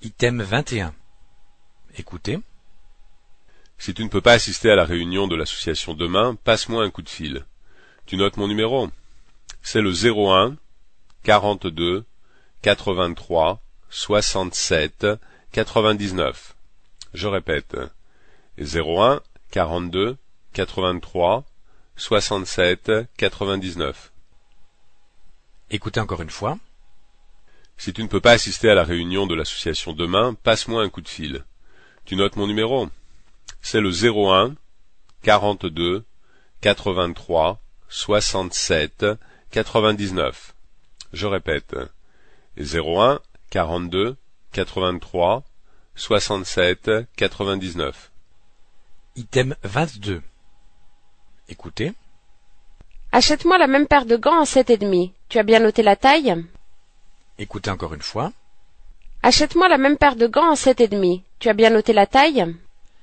Item 21. Écoutez. Si tu ne peux pas assister à la réunion de l'association demain, passe-moi un coup de fil. Tu notes mon numéro C'est le 01 42 83 67 99. Je répète. 01 42 83 67 99. Écoutez encore une fois. Si tu ne peux pas assister à la réunion de l'association demain, passe-moi un coup de fil. Tu notes mon numéro? C'est le 01 42 83 67 99. Je répète. 01 42 83 67 99. Item 22. Écoutez. Achète-moi la même paire de gants en sept et demi. Tu as bien noté la taille? Écoutez encore une fois. Achète-moi la même paire de gants en sept et demi. Tu as bien noté la taille?